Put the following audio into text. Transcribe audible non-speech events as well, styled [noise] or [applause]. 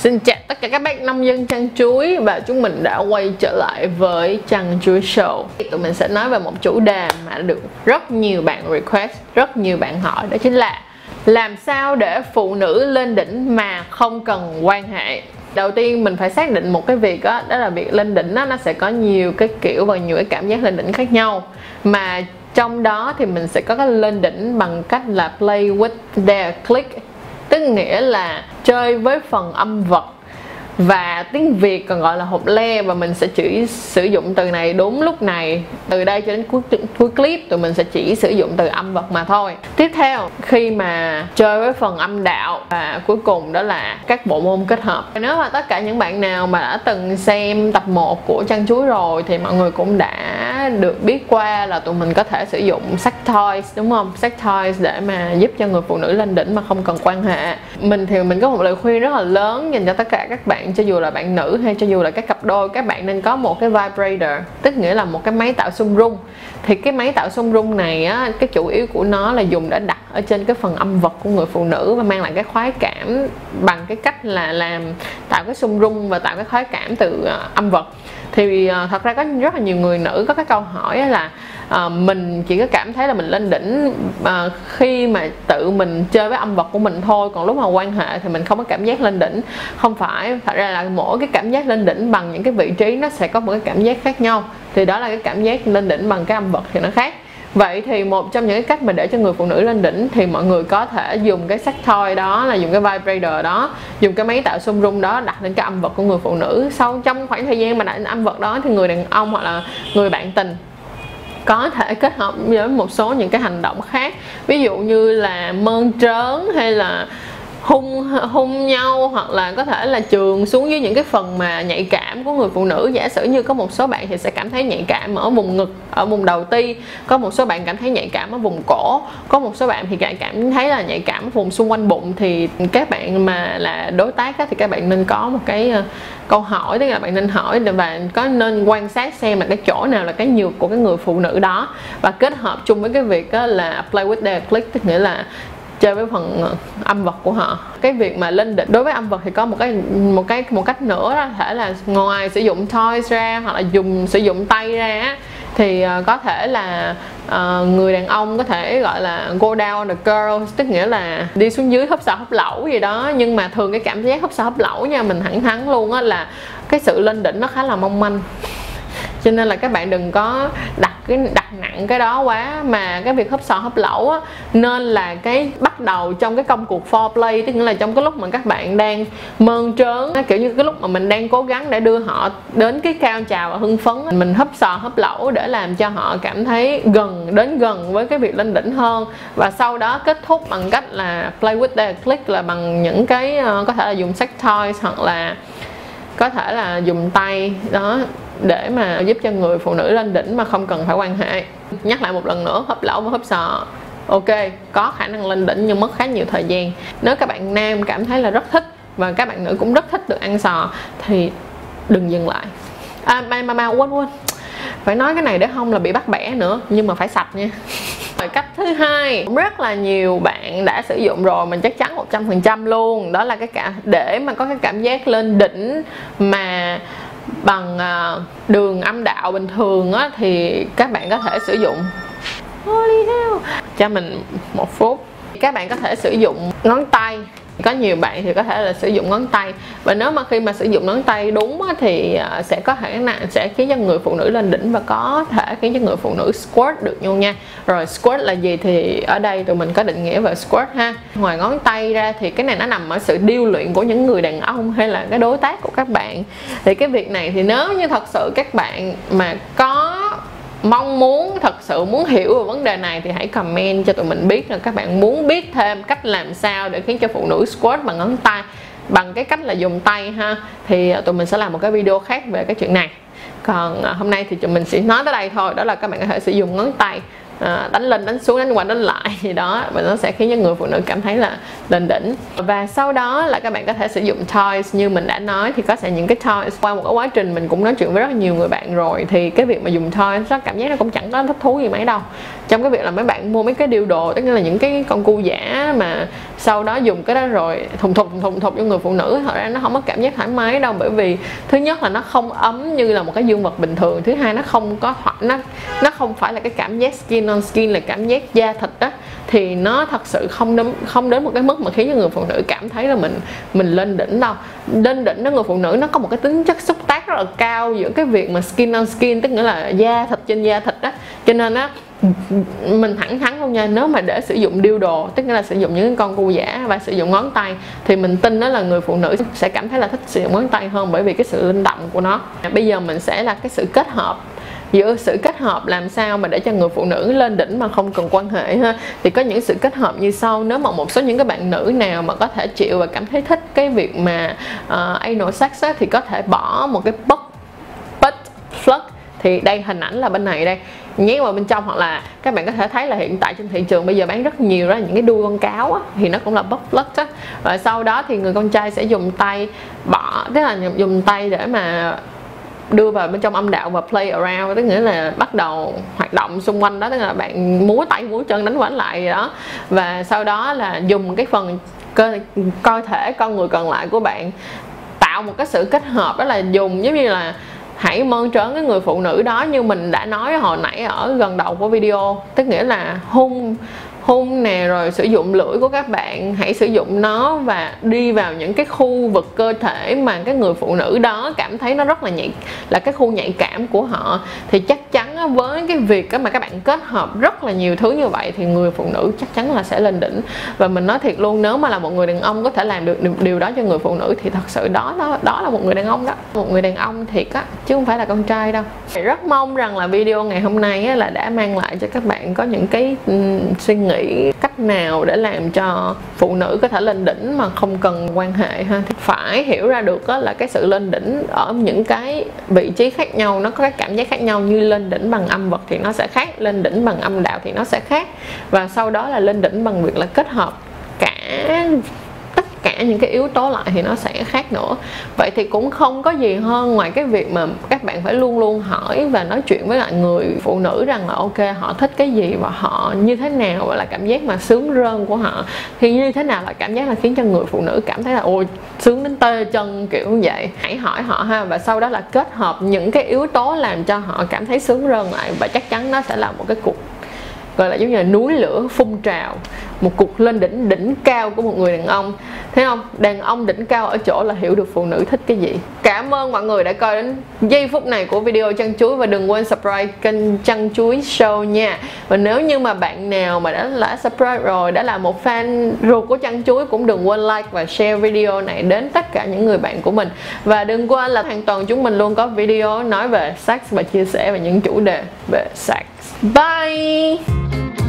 Xin chào tất cả các bác nông dân chăn chuối và chúng mình đã quay trở lại với chăn chuối show. Tụi mình sẽ nói về một chủ đề mà được rất nhiều bạn request, rất nhiều bạn hỏi đó chính là làm sao để phụ nữ lên đỉnh mà không cần quan hệ. Đầu tiên mình phải xác định một cái việc đó, đó là việc lên đỉnh đó, nó sẽ có nhiều cái kiểu và nhiều cái cảm giác lên đỉnh khác nhau mà trong đó thì mình sẽ có cái lên đỉnh bằng cách là play with their click tức nghĩa là chơi với phần âm vật và tiếng Việt còn gọi là hộp le và mình sẽ chỉ sử dụng từ này đúng lúc này. Từ đây cho đến cuối cuối clip tụi mình sẽ chỉ sử dụng từ âm vật mà thôi. Tiếp theo, khi mà chơi với phần âm đạo và cuối cùng đó là các bộ môn kết hợp. Nếu mà tất cả những bạn nào mà đã từng xem tập 1 của chăn chuối rồi thì mọi người cũng đã được biết qua là tụi mình có thể sử dụng sex toys, đúng không? Sex toys để mà giúp cho người phụ nữ lên đỉnh mà không cần quan hệ. Mình thì mình có một lời khuyên rất là lớn dành cho tất cả các bạn cho dù là bạn nữ hay cho dù là các cặp đôi, các bạn nên có một cái vibrator, tức nghĩa là một cái máy tạo xung rung. Thì cái máy tạo xung rung này á, cái chủ yếu của nó là dùng để đặt ở trên cái phần âm vật của người phụ nữ và mang lại cái khoái cảm bằng cái cách là làm, tạo cái xung rung và tạo cái khoái cảm từ ờ, âm vật thì uh, thật ra có rất là nhiều người nữ có cái câu hỏi là uh, mình chỉ có cảm thấy là mình lên đỉnh uh, khi mà tự mình chơi với âm vật của mình thôi còn lúc mà quan hệ thì mình không có cảm giác lên đỉnh. Không phải thật ra là mỗi cái cảm giác lên đỉnh bằng những cái vị trí nó sẽ có một cái cảm giác khác nhau. Thì đó là cái cảm giác lên đỉnh bằng cái âm vật thì nó khác. Vậy thì một trong những cái cách mà để cho người phụ nữ lên đỉnh thì mọi người có thể dùng cái sex thoi đó là dùng cái vibrator đó, dùng cái máy tạo xung rung đó đặt lên cái âm vật của người phụ nữ. Sau trong khoảng thời gian mà đặt lên âm vật đó thì người đàn ông hoặc là người bạn tình có thể kết hợp với một số những cái hành động khác ví dụ như là mơn trớn hay là hung hung nhau hoặc là có thể là trường xuống dưới những cái phần mà nhạy cảm của người phụ nữ. Giả sử như có một số bạn thì sẽ cảm thấy nhạy cảm ở vùng ngực, ở vùng đầu ti. Có một số bạn cảm thấy nhạy cảm ở vùng cổ. Có một số bạn thì lại cảm thấy là nhạy cảm ở vùng xung quanh bụng. Thì các bạn mà là đối tác thì các bạn nên có một cái ờ, câu hỏi, tức là bạn nên hỏi và có nên quan sát xem là cái chỗ nào là cái nhược của cái người phụ nữ đó. Và kết hợp chung với cái việc là play with their click, tức nghĩa là chơi với phần ờ, âm vật của họ. Cái việc mà lên đỉnh đối với âm vật thì có một cái một cái một cách nữa đó thể là ngoài sử dụng toys ra hoặc là dùng sử dụng tay ra thì ờ, có thể là uh, người đàn ông có thể gọi là go down the girl tức nghĩa là đi xuống dưới hấp xà hấp lẩu gì đó. Nhưng mà thường cái cảm giác hấp xà hấp lẩu nha mình thẳng thắn luôn á là cái sự lên đỉnh nó khá là mong manh cho nên là các bạn đừng có đặt cái, đặt nặng cái đó quá mà cái việc hấp sò hấp lẩu á, nên là cái bắt đầu trong cái công cuộc foreplay tức là trong cái lúc mà các bạn đang mơn trớn kiểu như cái lúc mà mình đang cố gắng để đưa họ đến cái cao trào và hưng phấn mình hấp sò hấp lẩu để làm cho họ cảm thấy gần, đến gần với cái việc lên đỉnh hơn. Và sau đó kết thúc bằng cách là play with their click là bằng những cái ờ, có thể là dùng sex toys hoặc là có thể là dùng tay, đó để mà giúp cho người phụ nữ lên đỉnh mà không cần phải quan hệ. Nhắc lại một lần nữa hấp lẩu và hấp sọ. Ok có khả năng lên đỉnh nhưng mất khá nhiều thời gian. Nếu các bạn nam cảm thấy là rất thích và các bạn nữ cũng rất thích được ăn sò thì đừng dừng lại. À mà mà, mà quên quên. Phải nói cái này để không là bị bắt bẻ nữa nhưng mà phải sạch nha. [laughs] Rồi cách thứ hai rất là nhiều bạn đã sử dụng rồi mình chắc chắn 100% luôn. Đó là cái cả để mà có cái cảm giác lên đỉnh mà bằng à, đường âm đạo bình thường á, thì các bạn có thể sử dụng. Holy hell. Cho mình một phút. Các bạn có thể sử dụng ngón tay có nhiều bạn thì có thể là sử dụng ngón tay. Và nếu mà khi mà sử dụng ngón tay đúng thì à, sẽ có khả năng sẽ khiến cho người phụ nữ lên đỉnh và có thể khiến cho người phụ nữ squat được luôn nha. Rồi squat là gì thì ở đây tụi mình có định nghĩa về squat ha. Ngoài ngón tay ra thì cái này nó nằm ở sự điêu luyện của những người đàn ông hay là cái đối tác của các bạn. Thì cái việc này thì nếu như thật sự các bạn mà có mong muốn, thật sự muốn hiểu về vấn đề này thì hãy comment cho tụi mình biết là các bạn muốn biết thêm cách làm sao để khiến cho phụ nữ squat bằng ngón tay, bằng cái cách là dùng tay ha, thì à, tụi mình sẽ làm một cái video khác về cái chuyện này. Còn à, hôm nay thì tụi mình sẽ nói tới đây thôi, đó là các bạn có thể sử dụng ngón tay à, đánh lên đánh xuống đánh qua đánh lại gì đó và nó sẽ khiến cho người phụ nữ cảm thấy là lên đỉnh. Và sau đó là các bạn có thể sử dụng toys như mình đã nói thì có sẽ những cái toys. Qua một cái quá trình mình cũng nói chuyện với rất nhiều người bạn rồi thì cái việc mà dùng toys nó cảm giác nó cũng chẳng có thích thú gì mấy đâu. Trong cái việc là mấy bạn mua mấy cái điều đồ tức là những cái con cu giả mà sau đó dùng cái đó rồi thùng thục thùng thục cho người phụ nữ thật ra nó không có cảm giác thoải mái đâu. Bởi vì thứ nhất là nó không ấm như là một cái dương vật bình thường thứ hai nó không có nó nó không phải là cái cảm giác skin on skin là cảm giác da thịt á, thì nó thật sự không đến không đến một cái mức mà khiến cho người phụ nữ cảm thấy là mình mình lên đỉnh đâu. Lên đỉnh đó người phụ nữ nó có một cái tính chất xúc tác rất là cao giữa cái việc mà skin on skin tức nghĩa là da thịt trên da thịt á, cho nên á mình thẳng thắn luôn nha nếu mà để sử dụng điêu đồ tức nghĩa là sử dụng những con cu giả và sử dụng ngón tay thì mình tin đó là người phụ nữ sẽ cảm thấy là thích sử dụng ngón tay hơn bởi vì cái sự linh động của nó. Bây giờ mình sẽ là cái sự kết hợp giữa sự kết hợp làm sao mà để cho người phụ nữ lên đỉnh mà không cần quan hệ ha? Thì có những sự kết hợp như sau nếu mà một số những cái bạn nữ nào mà có thể chịu và cảm thấy thích cái việc mà uh, anal sex á, thì có thể bỏ một cái butt butt plug. Thì đây hình ảnh là bên này đây. Nhét vào bên trong hoặc là các bạn có thể thấy là hiện tại trên thị trường bây giờ bán rất nhiều đó những cái đuôi con cáo á, thì nó cũng là bóc lất á. Và sau đó thì người con trai sẽ dùng tay bỏ tức là dùng tay để mà đưa vào bên trong âm đạo và play around, tức nghĩa là bắt đầu hoạt động xung quanh đó, tức là bạn múa tay, múa chân, đánh quánh lại gì đó. Và sau đó là dùng cái phần cơ cơ thể, con người còn lại của bạn tạo một cái sự kết hợp, đó là dùng giống như là hãy mơn trớn cái người phụ nữ đó như mình đã nói hồi nãy ở gần đầu của video. Tức nghĩa là hung khung nè, rồi sử dụng lưỡi của các bạn, hãy sử dụng nó và đi vào những cái khu vực cơ thể mà cái người phụ nữ đó cảm thấy nó rất là nhạy, là cái khu nhạy cảm của họ. Thì chắc chắn với cái việc mà các bạn kết hợp rất là nhiều thứ như vậy thì người phụ nữ chắc chắn là sẽ lên đỉnh. Và mình nói thiệt luôn, nếu mà là một người đàn ông có thể làm được điều đó cho người phụ nữ thì thật sự đó đó đó là một người đàn ông đó. Một người đàn ông thiệt á, chứ không phải là con trai đâu. Rất mong rằng là video ngày hôm nay là đã mang lại cho các bạn có những cái suy nghĩ nghĩ cách nào để làm cho phụ nữ có thể lên đỉnh mà không cần quan hệ ha? Thì phải hiểu ra được đó là cái sự lên đỉnh ở những cái vị trí khác nhau, nó có cái cảm giác khác nhau như lên đỉnh bằng âm vật thì nó sẽ khác, lên đỉnh bằng âm đạo thì nó sẽ khác. Và sau đó là lên đỉnh bằng việc là kết hợp cả cả những cái yếu tố lại thì nó sẽ khác nữa. Vậy thì cũng không có gì hơn ngoài cái việc mà các bạn phải luôn luôn hỏi và nói chuyện với lại người phụ nữ rằng là ok, họ thích cái gì và họ như thế nào và là cảm giác mà sướng rơn của họ. Thì như thế nào là cảm giác là khiến cho người phụ nữ cảm thấy là, ôi, sướng đến tê chân kiểu như vậy. Hãy hỏi họ ha, và sau đó là kết hợp những cái yếu tố làm cho họ cảm thấy sướng rơn lại và chắc chắn nó sẽ là một cái cuộc gọi là giống như là núi lửa phun trào, một cuộc lên đỉnh đỉnh cao của một người đàn ông. Thấy không? Đàn ông đỉnh cao ở chỗ là hiểu được phụ nữ thích cái gì. Cảm ơn mọi người đã coi đến giây phút này của video chăn chuối và đừng quên subscribe kênh chăn chuối show nha. Và nếu như mà bạn nào mà đã đã subscribe rồi, đã là một fan ruột của chăn chuối cũng đừng quên like và share video này đến tất cả những người bạn của mình. Và đừng quên là hoàn toàn chúng mình luôn có video nói về sex và chia sẻ về những chủ đề về sex. Bye! Thank you.